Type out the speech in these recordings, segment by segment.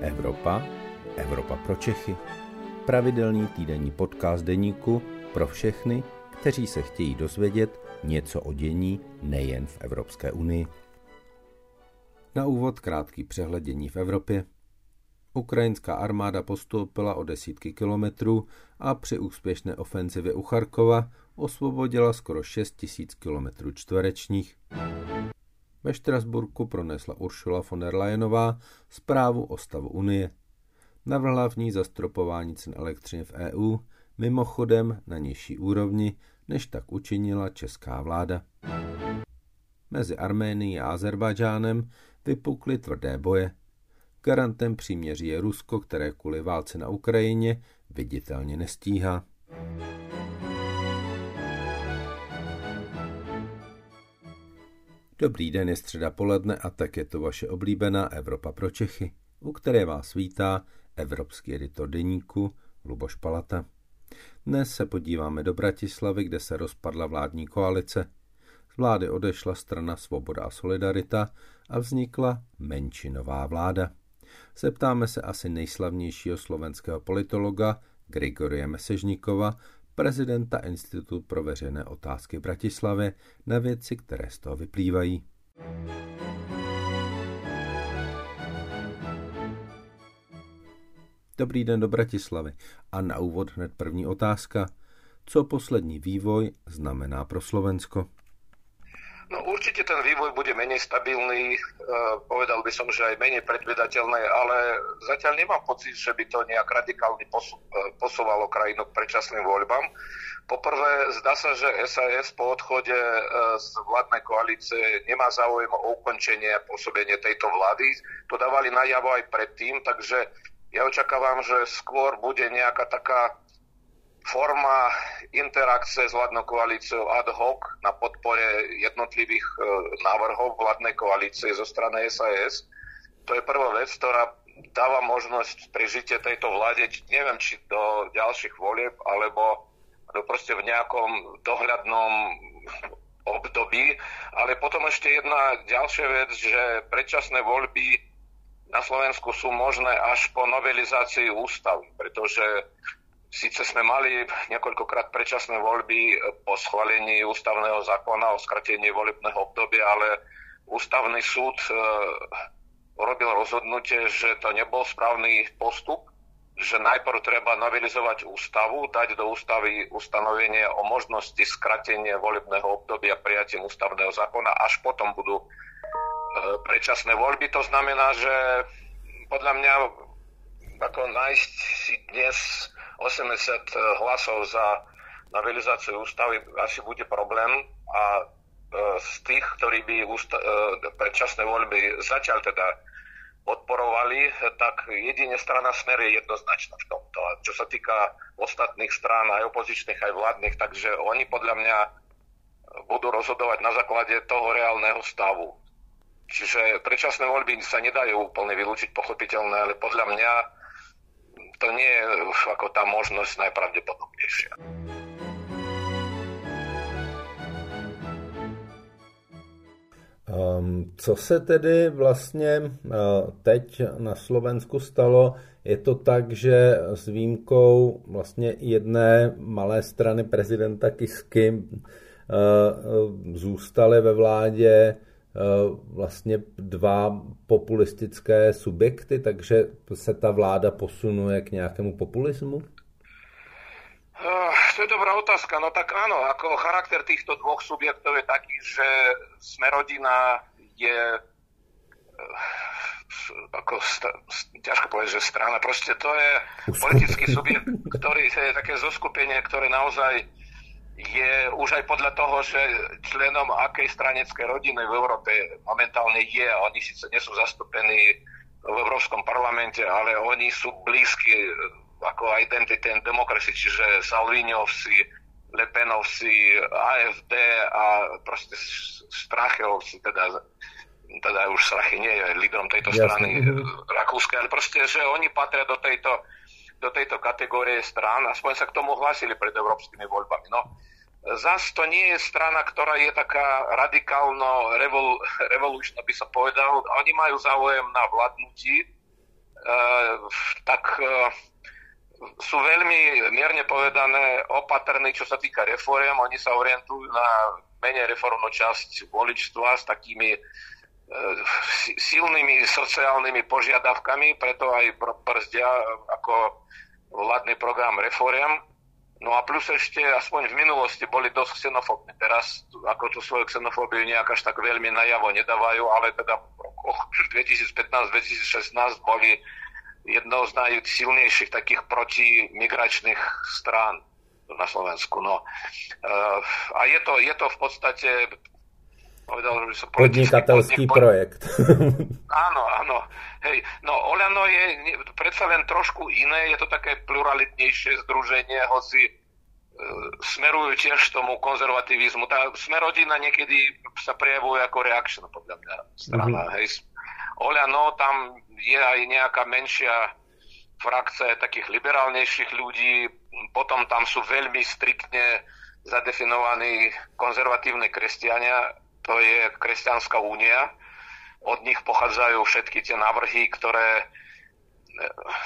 Evropa, Evropa pro Čechy. Pravidelný týdenní podcast deníku pro všechny, kteří se chtějí dozvědět něco o dění nejen v Evropské unii. Na úvod krátký přehled dění v Evropě. Ukrajinská armáda postoupila o desítky kilometrů a při úspěšné ofenzivě u Charkova osvobodila skoro 6 tisíc kilometrů čtverečních. Ve Štrasburku pronesla Uršula von der Leyenová zprávu o stavu Unie. Navrhla v ní zastropování cen elektřiny v EU, mimochodem na nižší úrovni, než tak učinila česká vláda. Mezi Arménií a Azerbajdžánem vypukly tvrdé boje. Garantem příměří je Rusko, které kvůli válce na Ukrajině viditelně nestíhá. Dobrý den, je středa poledne a tak je to vaše oblíbená Evropa pro Čechy, u které vás vítá evropský editor deníku Luboš Palata. Dnes se podíváme do Bratislavy, kde se rozpadla vládní koalice. Z vlády odešla strana Svoboda a Solidarita a vznikla menšinová vláda. Zeptáme se asi nejslavnějšího slovenského politologa Grigorie Mesežníkova, prezidenta Institutu pro veřejné otázky v Bratislavě na věci, které z toho vyplývají. Dobrý den do Bratislavy a na úvod hned první otázka. Co poslední vývoj znamená pro Slovensko? No určite ten vývoj bude menej stabilný, e, povedal by som, že aj menej predvedateľné, ale zatiaľ nemám pocit, že by to nejak radikálne posu, e, posúvalo krajinu k predčasným voľbám. Poprvé, zdá sa, že SAS po odchode e, z vládnej koalície nemá záujem o ukončenie a pôsobenie tejto vlády. To dávali najavo aj predtým, takže ja očakávam, že skôr bude nejaká taká forma interakcie s vládnou koalíciou ad hoc na podpore jednotlivých e, návrhov vládnej koalície zo strany SAS. To je prvá vec, ktorá dáva možnosť prežitie tejto vláde, neviem, či do ďalších volieb, alebo do proste v nejakom dohľadnom období. Ale potom ešte jedna ďalšia vec, že predčasné voľby na Slovensku sú možné až po novelizácii ústavy, pretože Sice sme mali niekoľkokrát predčasné voľby po schválení ústavného zákona o skratení volebného obdobia, ale ústavný súd e, urobil rozhodnutie, že to nebol správny postup, že najprv treba novelizovať ústavu, dať do ústavy ustanovenie o možnosti skratenia volebného obdobia prijatím ústavného zákona, až potom budú e, predčasné voľby. To znamená, že podľa mňa ako nájsť si dnes 80 eh, hlasov za novelizáciu ústavy asi bude problém a eh, z tých, ktorí by ústa- eh, predčasné voľby zatiaľ teda podporovali, tak jedine strana Smer je jednoznačná v tomto. Čo sa týka ostatných strán, aj opozičných, aj vládnych, takže oni podľa mňa budú rozhodovať na základe toho reálneho stavu. Čiže predčasné voľby sa nedajú úplne vylúčiť, pochopiteľné, ale podľa mňa to nie je ako tá možnosť najpravdepodobnejšia. Um, co se tedy vlastně uh, teď na Slovensku stalo? Je to tak, že s výjimkou vlastně jedné malé strany prezidenta Kisky uh, zůstaly ve vládě Eh, vlastně dva populistické subjekty, takže se ta vláda posunuje k nějakému populismu? Uh, to je dobrá otázka. No tak áno, ako charakter týchto dvoch subjektov je taký, že Smerodina je uh, ako sta, ťažko povedať, že strana. Proste to je politický subjekt, ktorý je také zoskupenie, ktoré naozaj je už aj podľa toho, že členom akej straneckej rodiny v Európe momentálne je, oni síce nie sú zastúpení v Európskom parlamente, ale oni sú blízki eh, ako Identity and Democracy, čiže Salviniovci, Lepenovci, AFD a proste Strachovci, teda, teda už Strachy nie je lídrom tejto Jasne. strany Rakúskej, ale proste, že oni patria do tejto, do tejto kategórie strán, aspoň sa k tomu hlásili pred európskymi voľbami. No, Zas to nie je strana, ktorá je taká radikálno revol, revolučná, by som povedal. Oni majú záujem na vládnutí, tak sú veľmi mierne povedané opatrní, čo sa týka reform. Oni sa orientujú na menej reformnú časť voličstva s takými e, silnými sociálnymi požiadavkami, preto aj brzdia ako vládny program reform. No a plus ešte, aspoň v minulosti, boli dosť xenofóbne. Teraz ako tú svoju xenofóbiu nejak až tak veľmi najavo nedávajú, ale teda v rokoch 2015-2016 boli jednou z najsilnejších takých protimigračných strán na Slovensku. No. Uh, a je to, je to v podstate povedal, že som podnikateľský podnik, projekt. áno, áno. Hej, no Oľano je predsa len trošku iné, je to také pluralitnejšie združenie, hoci e, smerujú tiež tomu konzervativizmu. Tá smerodina niekedy sa prejavuje ako reakčná, podľa mňa, strana. Mm-hmm. Hej. Oľano, tam je aj nejaká menšia frakcia takých liberálnejších ľudí, potom tam sú veľmi striktne zadefinovaní konzervatívne kresťania, to je Kresťanská únia. Od nich pochádzajú všetky tie návrhy, ktoré e,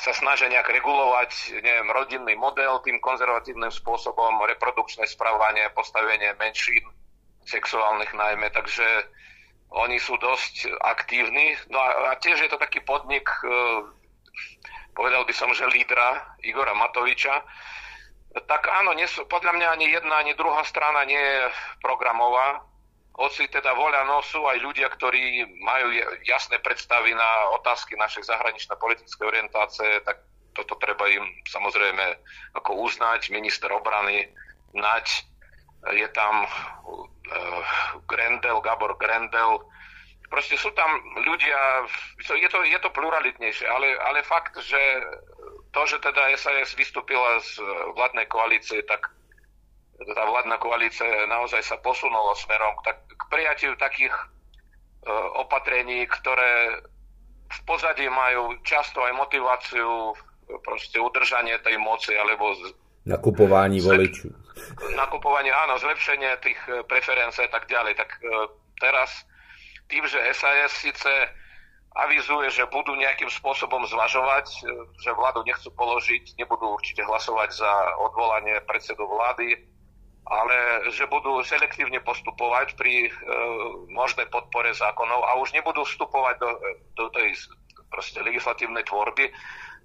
sa snažia nejak regulovať neviem, rodinný model tým konzervatívnym spôsobom, reprodukčné správanie, postavenie menšín, sexuálnych najmä, takže oni sú dosť aktívni. No a, a tiež je to taký podnik, e, povedal by som, že lídra Igora Matoviča. Tak áno, nie sú, podľa mňa ani jedna, ani druhá strana nie je programová. Hoci teda voľa no sú aj ľudia, ktorí majú jasné predstavy na otázky našej zahraničnej politickej orientácie, tak toto treba im samozrejme ako uznať. Minister obrany Nať je tam uh, Grendel, Gabor Grendel, proste sú tam ľudia, je to, je to pluralitnejšie, ale, ale fakt, že to, že teda SAS vystúpila z vládnej koalície, tak tá vládna koalícia naozaj sa posunula smerom tak, k prijatiu takých uh, opatrení, ktoré v pozadí majú často aj motiváciu proste udržanie tej moci alebo nakupovanie voličov. Nakupovanie, áno, zlepšenie tých preferencií a tak ďalej. Tak uh, teraz tým, že SAS síce avizuje, že budú nejakým spôsobom zvažovať, e, že vládu nechcú položiť, nebudú určite hlasovať za odvolanie predsedu vlády, ale že budú selektívne postupovať pri e, možnej podpore zákonov a už nebudú vstupovať do, do tej proste legislatívnej tvorby,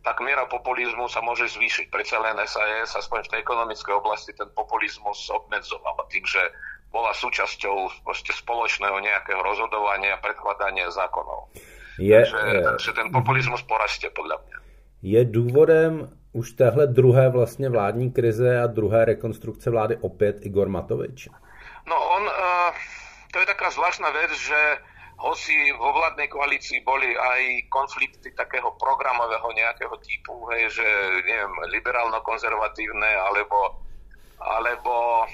tak miera populizmu sa môže zvýšiť. Predsa len SAS, aspoň v tej ekonomickej oblasti, ten populizmus obmedzoval tým, že bola súčasťou spoločného nejakého rozhodovania, predkladania zákonov. Je, Takže, je, že ten populizmus porastie podľa mňa. Je důvodem už téhle druhé vlastně vládní krize a druhé rekonstrukce vlády opět Igor Matovič? No on, uh, to je taká zvláštna vec, že hoci vo vládnej koalícii boli aj konflikty takého programového nejakého typu, hej, že neviem, liberálno-konzervatívne alebo, alebo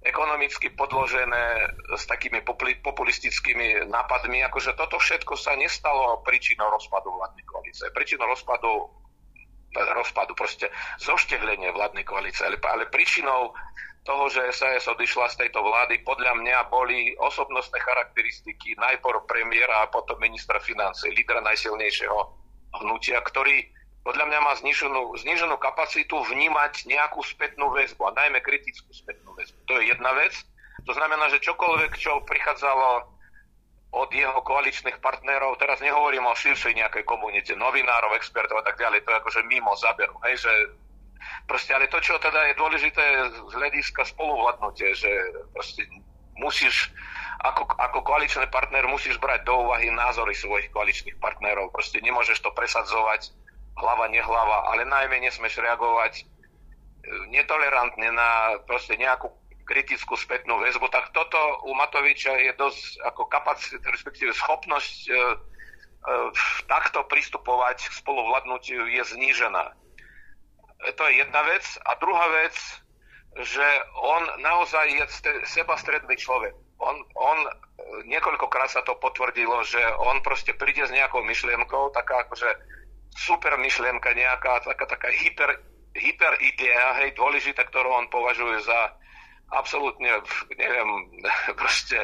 ekonomicky podložené s takými populistickými nápadmi, akože toto všetko sa nestalo príčinou rozpadu vládnej koalície. Príčinou rozpadu rozpadu, proste zoštehlenie vládnej koalície, ale, ale príčinou toho, že SAS odišla z tejto vlády, podľa mňa boli osobnostné charakteristiky najprv premiéra a potom ministra financie, lídra najsilnejšieho hnutia, ktorý podľa mňa má zniženú, zniženú kapacitu vnímať nejakú spätnú väzbu a najmä kritickú spätnú väzbu. To je jedna vec. To znamená, že čokoľvek, čo prichádzalo od jeho koaličných partnerov, teraz nehovorím o širšej nejakej komunite, novinárov, expertov a tak ďalej, to je akože mimo záberu. Hej, že proste, ale to, čo teda je dôležité z hľadiska spoluvladnutie, že proste musíš ako, ako koaličný partner musíš brať do úvahy názory svojich koaličných partnerov. Proste nemôžeš to presadzovať hlava, nehlava, ale najmä nesmeš reagovať e, netolerantne na proste nejakú kritickú spätnú väzbu, tak toto u Matoviča je dosť ako kapacita, respektíve schopnosť e, e, takto pristupovať k spoluvladnutiu je znížená. E, to je jedna vec. A druhá vec, že on naozaj je sebastredný človek. On, on e, niekoľkokrát sa to potvrdilo, že on proste príde s nejakou myšlienkou, taká akože super myšlienka nejaká, taká, taká hyper, idea, hej, dôležitá, ktorú on považuje za absolútne, neviem, proste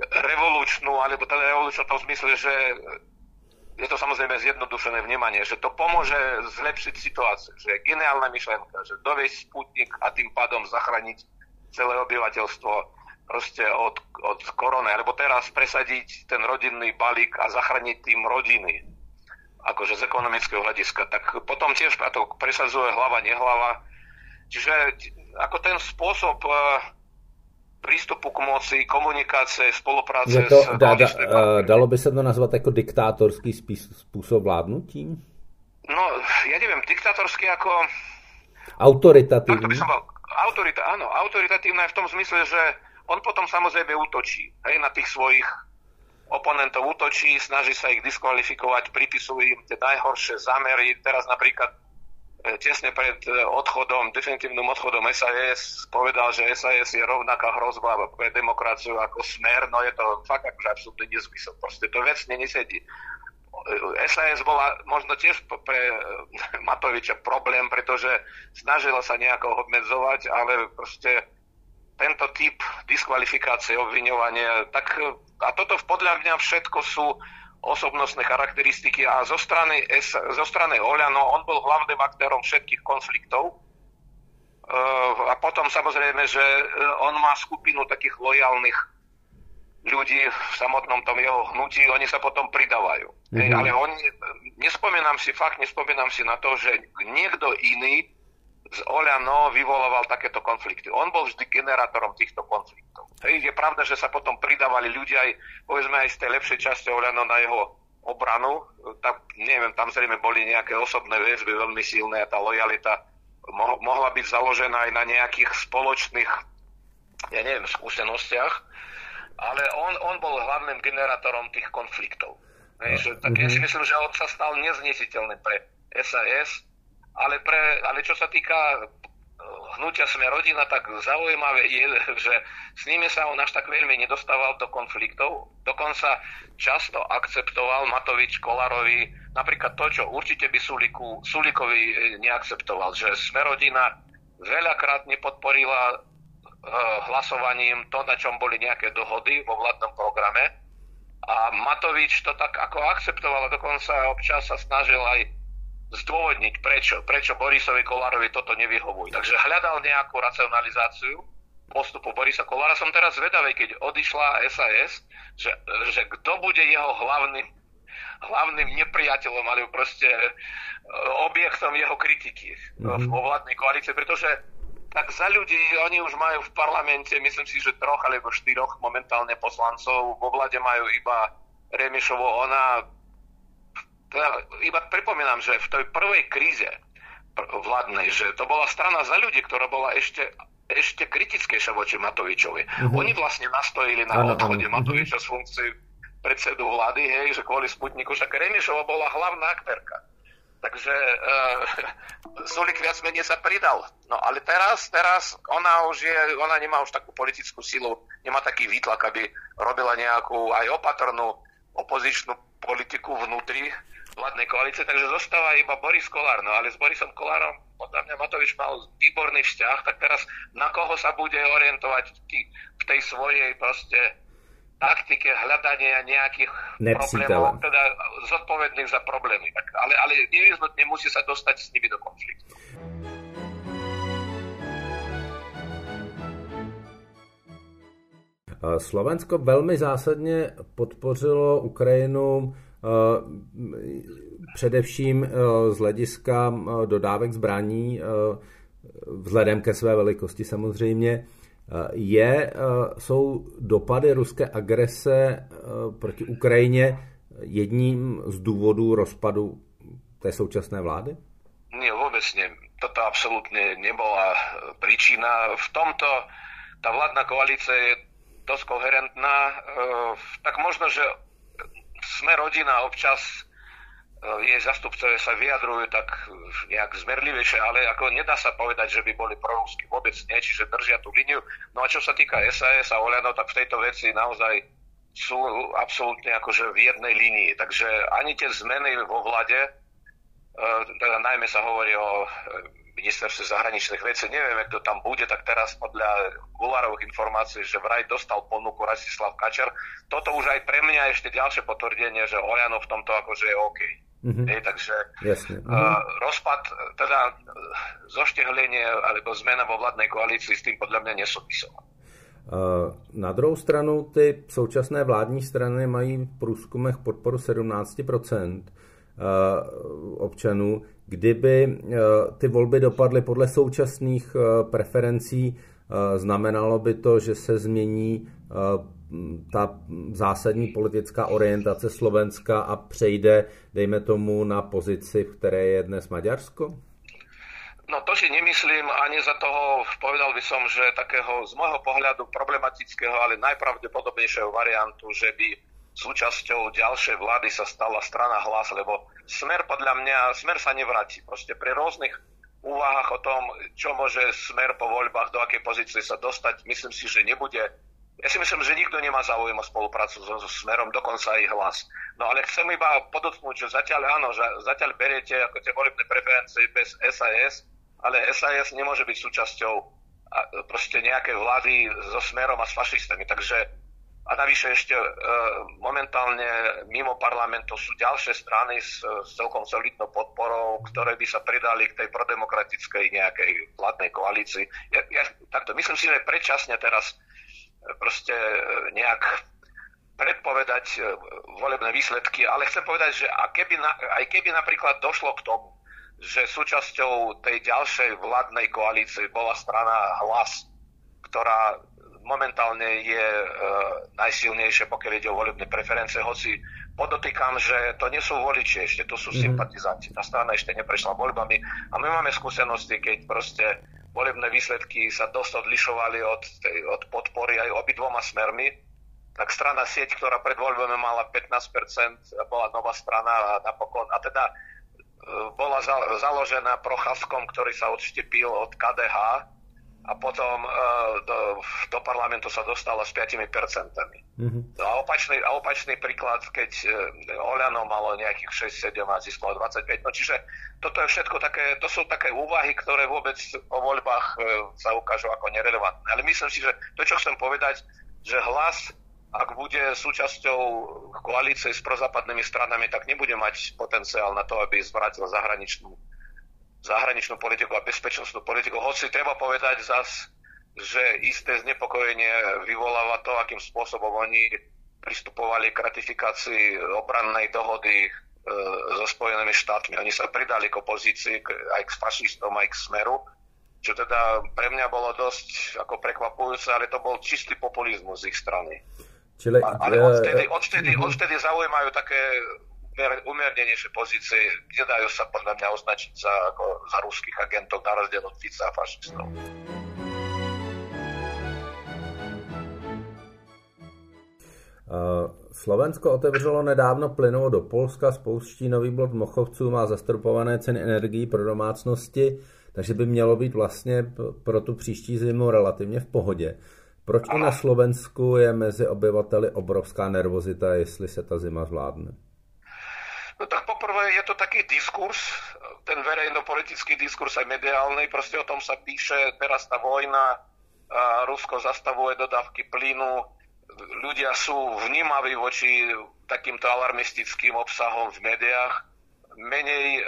revolučnú, alebo teda revolučnú v tom zmysle, že je to samozrejme zjednodušené vnímanie, že to pomôže zlepšiť situáciu, že je geniálna myšlenka, že dovieť sputnik a tým pádom zachrániť celé obyvateľstvo proste od, od korony, alebo teraz presadiť ten rodinný balík a zachrániť tým rodiny, akože z ekonomického hľadiska, tak potom tiež to presadzuje hlava, nehlava. Čiže ako ten spôsob uh, prístupu k moci, komunikácie, spolupráce to, s dá, dá, uh, Dalo by se to nazvat jako diktátorský spís, způsob vládnutí? No, ja neviem, diktátorský ako... Autoritatívny. by som bol, autorita, áno, autoritatívne v tom zmysle, že on potom samozrejme útočí hej, na tých svojich oponentov útočí, snaží sa ich diskvalifikovať, pripisujú im tie najhoršie zámery. Teraz napríklad tesne pred e, odchodom, definitívnym odchodom SAS povedal, že SAS je rovnaká hrozba pre demokraciu ako smer, no je to fakt akože absolútne nezmysel. Proste to vecne nesedí. SAS e, bola možno tiež pre Matoviča problém, pretože snažila sa nejako obmedzovať, ale proste tento typ diskvalifikácie, obviňovania, tak a toto podľa mňa všetko sú osobnostné charakteristiky a zo strany, S, zo strany Oľano on bol hlavným aktérom všetkých konfliktov. Uh, a potom samozrejme, že e, on má skupinu takých lojálnych ľudí v samotnom tom jeho hnutí, oni sa potom pridávajú. Mm-hmm. ale on, nespomínam si, fakt nespomínam si na to, že niekto iný z Oľano vyvolával takéto konflikty. On bol vždy generátorom týchto konfliktov. Je pravda, že sa potom pridávali ľudia aj, povedzme, aj z tej lepšej časti Oľano na jeho obranu. Tam, neviem, tam zrejme boli nejaké osobné väzby veľmi silné a tá lojalita mo- mohla byť založená aj na nejakých spoločných, ja neviem, skúsenostiach, ale on, on bol hlavným generátorom tých konfliktov. Hej, že, tak ja si mhm. myslím, že on sa stal neznesiteľný pre SAS, ale, pre, ale čo sa týka eh, hnutia Sme rodina, tak zaujímavé je, že s nimi sa on až tak veľmi nedostával do konfliktov. Dokonca často akceptoval Matovič Kolarovi napríklad to, čo určite by Suliku, Sulikovi eh, neakceptoval, že Sme rodina veľakrát nepodporila uh, hlasovaním to, na čom boli nejaké dohody vo vládnom programe. A Matovič to tak ako akceptoval, dokonca občas sa snažil aj zdôvodniť, prečo, prečo Borisovi Kolárovi toto nevyhovuje. Takže hľadal nejakú racionalizáciu postupu Borisa Kolára. Som teraz zvedavý, keď odišla SAS, že, že kto bude jeho hlavným, hlavným nepriateľom, alebo proste e, objektom jeho kritiky mm-hmm. vo vládnej koalície, pretože tak za ľudí, oni už majú v parlamente, myslím si, že troch alebo štyroch momentálne poslancov, vo vláde majú iba Remišovo, ona teda iba pripomínam, že v tej prvej kríze vládnej, že to bola strana za ľudí, ktorá bola ešte ešte kritickejšia voči Matovičovi. Uh-huh. Oni vlastne nastojili na ano, odchode ano. Matoviča z funkcie predsedu vlády, hej, že kvôli Sputniku, však Remišova bola hlavná aktérka. Takže uh, Sulik viac menej sa pridal. No ale teraz, teraz ona už je, ona nemá už takú politickú silu, nemá taký výtlak, aby robila nejakú aj opatrnú opozičnú politiku vnútri vládnej koalície, takže zostáva iba Boris Kolár. No ale s Borisom Kolárom podľa mňa Matovič mal výborný vzťah, tak teraz na koho sa bude orientovať v tej svojej proste taktike hľadania nejakých problémov, teda zodpovedných za problémy. Tak, ale, ale nevyhnutne musí sa dostať s nimi do konfliktu. Slovensko velmi zásadně podpořilo Ukrajinu především eh, z hlediska eh, dodávek zbraní, vzhledem ke své velikosti samozřejmě, je, jsou dopady ruské agrese proti Ukrajině jedním z důvodů rozpadu té současné vlády? Nie, vôbec nie. Toto absolútne nebola príčina. V tomto tá vládna koalícia je dosť koherentná. Tak možno, že sme rodina občas e, jej zastupcovia sa vyjadrujú tak nejak zmerlivejšie, ale ako nedá sa povedať, že by boli prorusky. Vôbec nie, čiže držia tú líniu. No a čo sa týka SAS a Oľano, tak v tejto veci naozaj sú absolútne akože v jednej línii. Takže ani tie zmeny vo vlade, e, teda najmä sa hovorí o e, ministerstve zahraničných vecí. Nevieme, kto tam bude, tak teraz podľa Gularových informácií, že vraj dostal ponuku Rasislav Kačer. Toto už aj pre mňa ešte ďalšie potvrdenie, že Oľano v tomto akože je OK. Mm-hmm. Hej, takže Jasne. Uh, mm-hmm. rozpad, teda uh, zoštehlenie alebo zmena vo vládnej koalícii s tým podľa mňa nesúvisela. Na druhou stranu ty současné vládní strany mají v průzkumech podporu 17% občanů. Kdyby ty volby dopadly podle současných preferencí, znamenalo by to, že se změní ta zásadní politická orientace Slovenska a přejde, dejme tomu, na pozici, v které je dnes Maďarsko? No to si nemyslím ani za toho, povedal by som, že takého z môjho pohľadu problematického, ale najpravdepodobnejšieho variantu, že by súčasťou ďalšej vlády sa stala strana hlas, lebo smer podľa mňa, smer sa nevráti. Proste pri rôznych úvahách o tom, čo môže smer po voľbách, do akej pozície sa dostať, myslím si, že nebude ja si myslím, že nikto nemá záujem o spoluprácu so, so Smerom, dokonca aj hlas. No ale chcem iba podotknúť, že zatiaľ áno, že zatiaľ beriete ako tie volebné preferencie bez SAS, ale SAS nemôže byť súčasťou proste nejakej vlády so Smerom a s fašistami. Takže a navyše ešte e, momentálne mimo parlamentu sú ďalšie strany s, s celkom solidnou podporou, ktoré by sa pridali k tej prodemokratickej nejakej vládnej koalícii. Ja, ja, takto, myslím si, že predčasne teraz proste e, nejak predpovedať e, volebné výsledky, ale chcem povedať, že a keby na, aj keby napríklad došlo k tomu, že súčasťou tej ďalšej vládnej koalície bola strana Hlas, ktorá momentálne je e, najsilnejšie, pokiaľ ide o volebné preferencie, hoci podotýkam, že to nie sú voliči ešte, to sú mm-hmm. sympatizanti. Tá strana ešte neprešla voľbami a my máme skúsenosti, keď proste volebné výsledky sa dosť odlišovali od, od podpory aj obidvoma smermi, tak strana sieť, ktorá pred voľbami mala 15%, bola nová strana a napokon, a teda e, bola založená Procházkom, ktorý sa odštepil od KDH a potom uh, do, do parlamentu sa dostala s 5%. Mm-hmm. No a, opačný, a opačný príklad, keď uh, Oľano malo nejakých 6-7 a získalo 25. No čiže toto je všetko také, to sú také úvahy, ktoré vôbec o voľbách uh, sa ukážu ako nerelevantné. Ale myslím si, že to, čo chcem povedať, že hlas, ak bude súčasťou koalície s prozápadnými stranami, tak nebude mať potenciál na to, aby zvrátil zahraničnú zahraničnú politiku a bezpečnostnú politiku. Hoci treba povedať zas, že isté znepokojenie vyvoláva to, akým spôsobom oni pristupovali k ratifikácii obrannej dohody e, so Spojenými štátmi. Oni sa pridali k opozícii, aj k fašistom, aj k smeru, čo teda pre mňa bolo dosť ako prekvapujúce, ale to bol čistý populizmus z ich strany. Čili, ale odtedy, odtedy, odtedy zaujímajú také umiernenejšie pozície nedajú sa podľa mňa označiť za, ako, za ruských agentov na rozdiel od Fica a fašistov. Slovensko otevřelo nedávno plynovod do Polska, spouští nový blok Mochovců, má zastropované ceny energií pro domácnosti, takže by mělo být vlastně pro tu příští zimu relativně v pohodě. Proč i na Slovensku je mezi obyvateli obrovská nervozita, jestli se ta zima zvládne? No tak poprvé je to taký diskurs, ten verejnopolitický diskurs aj mediálny, proste o tom sa píše, teraz tá vojna, a Rusko zastavuje dodávky plynu, ľudia sú vnímaví voči takýmto alarmistickým obsahom v médiách, menej e,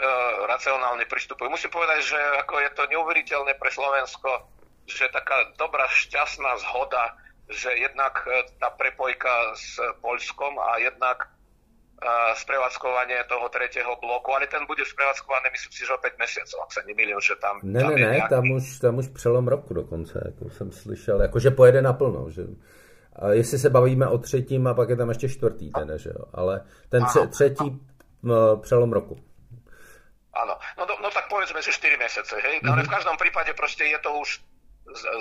racionálne pristupujú. Musím povedať, že ako je to neuveriteľné pre Slovensko, že taká dobrá, šťastná zhoda, že jednak e, tá prepojka s Poľskom a jednak sprevádzkovanie toho tretieho bloku, ale ten bude sprevádzkovaný, myslím si, že o 5 mesiacov, ak sa nemýlim, že tam... Ne, tam ne, ne, nejaký... tam, už, tam už přelom roku dokonce, jako jsem slyšel, jako že pojede naplno, že... A jestli se bavíme o třetím a pak je tam ještě čtvrtý ten, že jo, ale ten tře, třetí přelom roku. Áno, no, no, no tak povedzme si 4 mesiace, hej, mm-hmm. ale v každom prípade proste je to už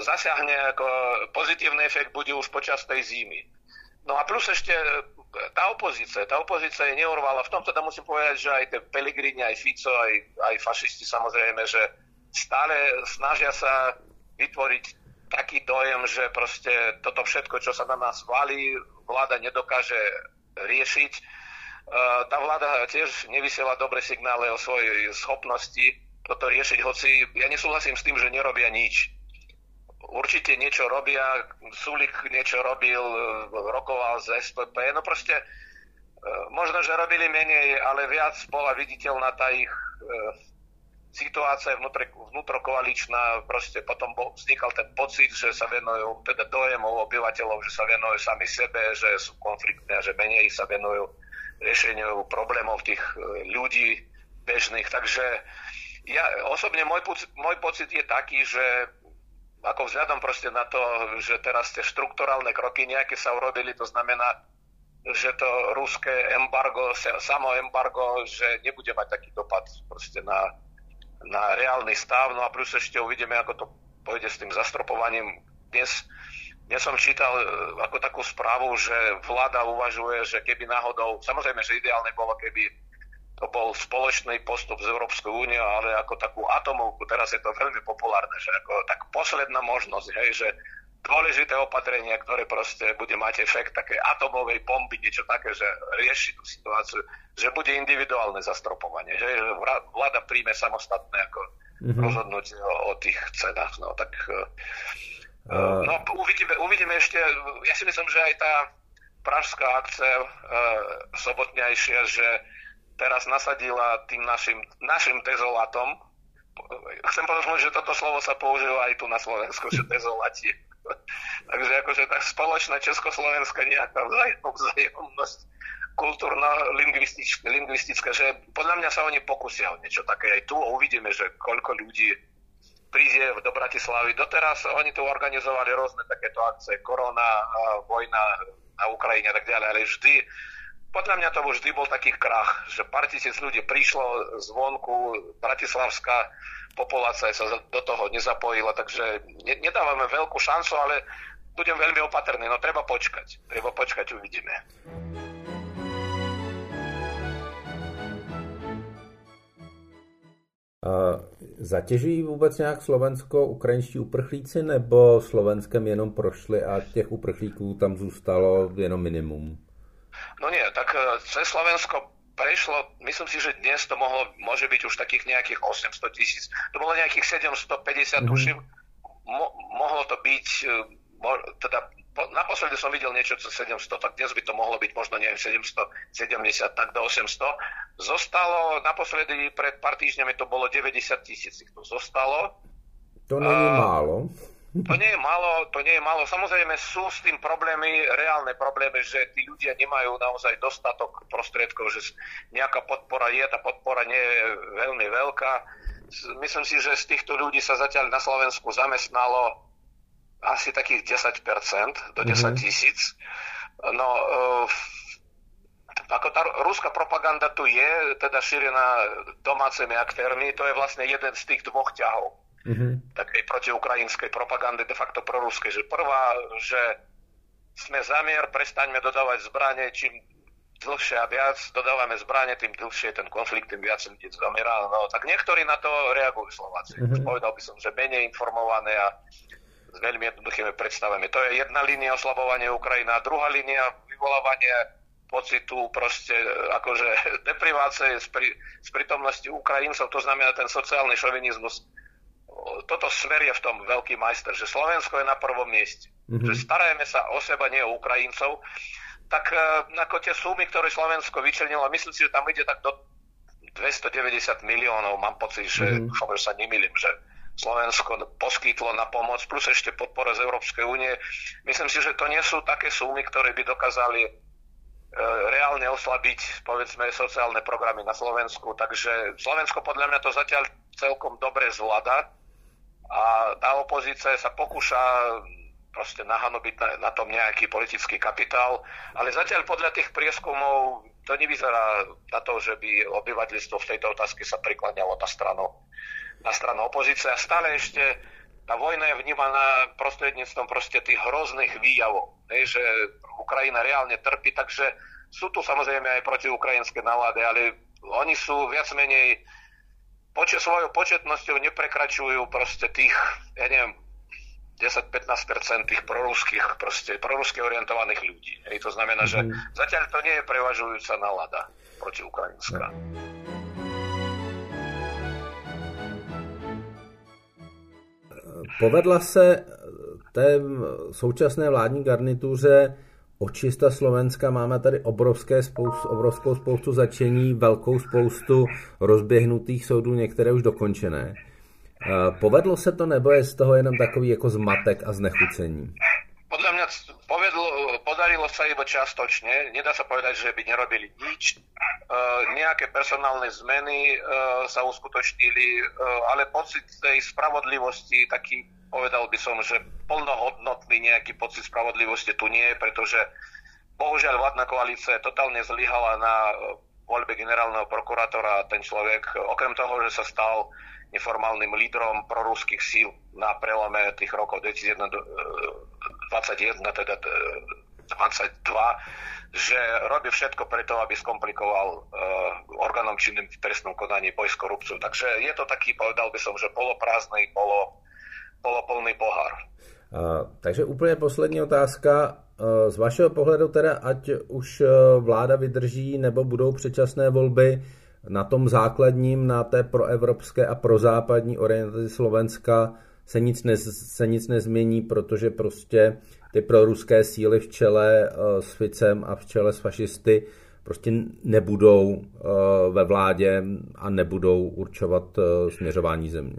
zasiahne ako pozitívny efekt bude už počas tej zimy. No a plus ešte tá opozícia, tá opozícia je neurvala. V tomto teda musím povedať, že aj tie Pelegrini, aj Fico, aj, aj fašisti samozrejme, že stále snažia sa vytvoriť taký dojem, že proste toto všetko, čo sa na nás valí, vláda nedokáže riešiť. E, tá vláda tiež nevysiela dobré signály o svojej schopnosti toto riešiť, hoci ja nesúhlasím s tým, že nerobia nič. Určite niečo robia, Sulik niečo robil, rokoval z SPP, no proste e, možno, že robili menej, ale viac bola viditeľná tá ich e, situácia vnútro, vnútrokoaličná, proste potom bol, vznikal ten pocit, že sa venujú, teda dojem obyvateľov, že sa venujú sami sebe, že sú konfliktné že menej sa venujú riešeniu problémov tých e, ľudí bežných. Takže ja osobne môj môj pocit je taký, že ako vzhľadom proste na to, že teraz tie štrukturálne kroky nejaké sa urobili, to znamená, že to ruské embargo, samo embargo, že nebude mať taký dopad proste na na reálny stav, no a plus ešte uvidíme, ako to pôjde s tým zastropovaním. Dnes, dnes som čítal e, ako takú správu, že vláda uvažuje, že keby náhodou, samozrejme, že ideálne bolo, keby to bol spoločný postup z Európskej únie, ale ako takú atomovku, teraz je to veľmi populárne, že ako tak posledná možnosť, hej, že dôležité opatrenie, ktoré proste bude mať efekt také atomovej bomby, niečo také, že rieši tú situáciu, že bude individuálne zastropovanie, že vláda príjme samostatné ako mm-hmm. rozhodnutie o, o tých cenách. No, tak, uh, no, uvidíme, uvidíme ešte, ja si myslím, že aj tá pražská akcia uh, sobotňajšia, že teraz nasadila tým našim, našim dezolatom, chcem povedať, že toto slovo sa používa aj tu na Slovensku, že dezolati. Takže akože tá spoločná československá nejaká vzájomnosť kultúrno-lingvistická, že podľa mňa sa oni pokusia o niečo také aj tu a uvidíme, že koľko ľudí príde do Bratislavy. Doteraz oni tu organizovali rôzne takéto akcie, korona, vojna na Ukrajine a tak ďalej, ale vždy podľa mňa to vždy bol taký krach, že pár tisíc ľudí prišlo zvonku, Bratislavská populácia sa do toho nezapojila, takže nedávame veľkú šancu, ale budem veľmi opatrný, no treba počkať. Treba počkať, uvidíme. Zatěžují vůbec nějak Slovensko ukrajinští uprchlíci, nebo Slovenskem jenom prošli a těch uprchlíků tam zůstalo jenom minimum? No nie, tak e, cez Slovensko prešlo, myslím si, že dnes to mohlo, môže byť už takých nejakých 800 tisíc. To bolo nejakých 750, mm-hmm. tuším. Mo, mohlo to byť, e, mo, teda po, naposledy som videl niečo cez 700, tak dnes by to mohlo byť možno, neviem, 770, tak do 800. Zostalo, naposledy pred pár týždňami to bolo 90 tisíc, to zostalo. To není uh, málo. To nie je málo, to nie je málo. Samozrejme sú s tým problémy, reálne problémy, že tí ľudia nemajú naozaj dostatok prostriedkov, že nejaká podpora je, tá podpora nie je veľmi veľká. Myslím si, že z týchto ľudí sa zatiaľ na Slovensku zamestnalo asi takých 10%, do 10 mhm. tisíc. No, uh, ako tá ruská propaganda tu je, teda šírená domácimi aktérmi, to je vlastne jeden z tých dvoch ťahov mm-hmm. takej protiukrajinskej propagandy, de facto proruskej. Že prvá, že sme zamier, prestaňme dodávať zbranie, čím dlhšie a viac dodávame zbranie, tým dlhšie ten konflikt, tým viac ľudí zomiera. No, tak niektorí na to reagujú Slováci. Mm-hmm. Povedal by som, že menej informované a s veľmi jednoduchými predstavami. To je jedna línia oslabovania Ukrajina. A druhá línia vyvolávanie pocitu proste akože deprivácie z, pri, z prítomnosti Ukrajincov, to znamená ten sociálny šovinizmus toto smer je v tom veľký majster, že Slovensko je na prvom mieste. Mm-hmm. Že starajme sa o seba, nie o Ukrajincov. Tak e, ako tie sumy, ktoré Slovensko vyčlenilo, myslím si, že tam ide tak do 290 miliónov, mám pocit, že mm-hmm. sa nemýlim, že Slovensko poskytlo na pomoc, plus ešte podpora z Európskej únie. Myslím si, že to nie sú také sumy, ktoré by dokázali e, reálne oslabiť, povedzme, sociálne programy na Slovensku. Takže Slovensko podľa mňa to zatiaľ celkom dobre zvláda a tá opozícia sa pokúša proste nahanobiť na, na tom nejaký politický kapitál, ale zatiaľ podľa tých prieskumov to nevyzerá na to, že by obyvateľstvo v tejto otázke sa prikláňalo na stranu, na stranu opozície. A stále ešte tá vojna je vnímaná prostredníctvom proste tých hrozných výjavov, ne, že Ukrajina reálne trpí, takže sú tu samozrejme aj protiukrajinské nálady, ale oni sú viac menej poč- svojou početnosťou neprekračujú proste tých, ja neviem, 10-15% tých proruských, proste prorusky orientovaných ľudí. Hej, to znamená, že mhm. zatiaľ to nie je prevažujúca nálada proti Ukrajinska. Povedla se té současné vládní garnituře očista Slovenska. Máme tady obrovské spoustu, obrovskou spoustu začení, velkou spoustu rozběhnutých soudů, některé už dokončené. Povedlo se to, nebo je z toho jenom takový jako zmatek a znechucení? Podľa mňa povedlo, podarilo sa iba častočne. Nedá sa povedať, že by nerobili nič. E, nejaké personálne zmeny e, sa uskutočnili, e, ale pocit tej spravodlivosti, taký povedal by som, že plnohodnotný nejaký pocit spravodlivosti tu nie je, pretože bohužiaľ vládna koalícia totálne zlyhala na voľbe generálneho prokurátora ten človek, okrem toho, že sa stal neformálnym lídrom proruských síl na prelome tých rokov 2021, teda 22, že robí všetko preto, aby skomplikoval uh, orgánom činným v trestnom konaní boj s korupciou. Takže je to taký, povedal by som, že poloprázdny, polo, poloplný pohár. Uh, takže úplně poslední otázka. Z vašeho pohledu teda, ať už vláda vydrží nebo budou předčasné volby, na tom základním, na té proevropské a prozápadní orientaci Slovenska se nic, ne, se nic nezmění, protože prostě ty proruské síly v čele uh, s Ficem a v čele s fašisty prostě nebudou uh, ve vládě a nebudou určovat směřování země.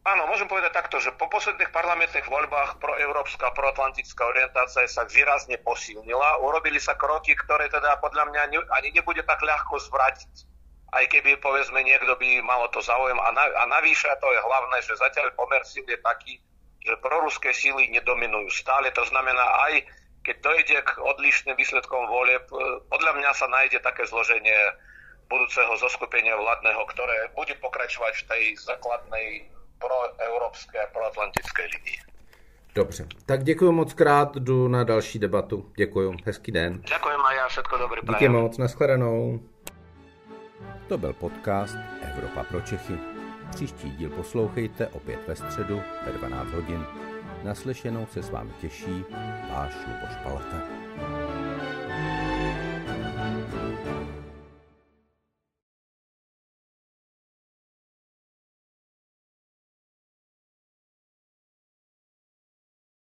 Áno, môžem povedať takto, že po posledných parlamentných voľbách proeurópska, proatlantická orientácia sa výrazne posilnila. Urobili sa kroky, ktoré teda podľa mňa ani nebude tak ľahko zvrátiť aj keby povedzme niekto by malo to záujem. A, na, a navyše to je hlavné, že zatiaľ pomer síl je taký, že proruské síly nedominujú stále. To znamená aj keď dojde k odlišným výsledkom volieb, podľa mňa sa nájde také zloženie budúceho zoskupenia vládneho, ktoré bude pokračovať v tej základnej proeurópskej a proatlantickej linii. Dobře, tak děkuji moc krát, jdu na další debatu. Děkuji, hezký den. Ďakujem a ja všetko dobré Díky moc, nashledanou. To byl podcast Evropa pro Čechy. Příští díl poslouchejte opět ve středu ve 12 hodin. Naslyšenou se s vámi těší váš Luboš Palata.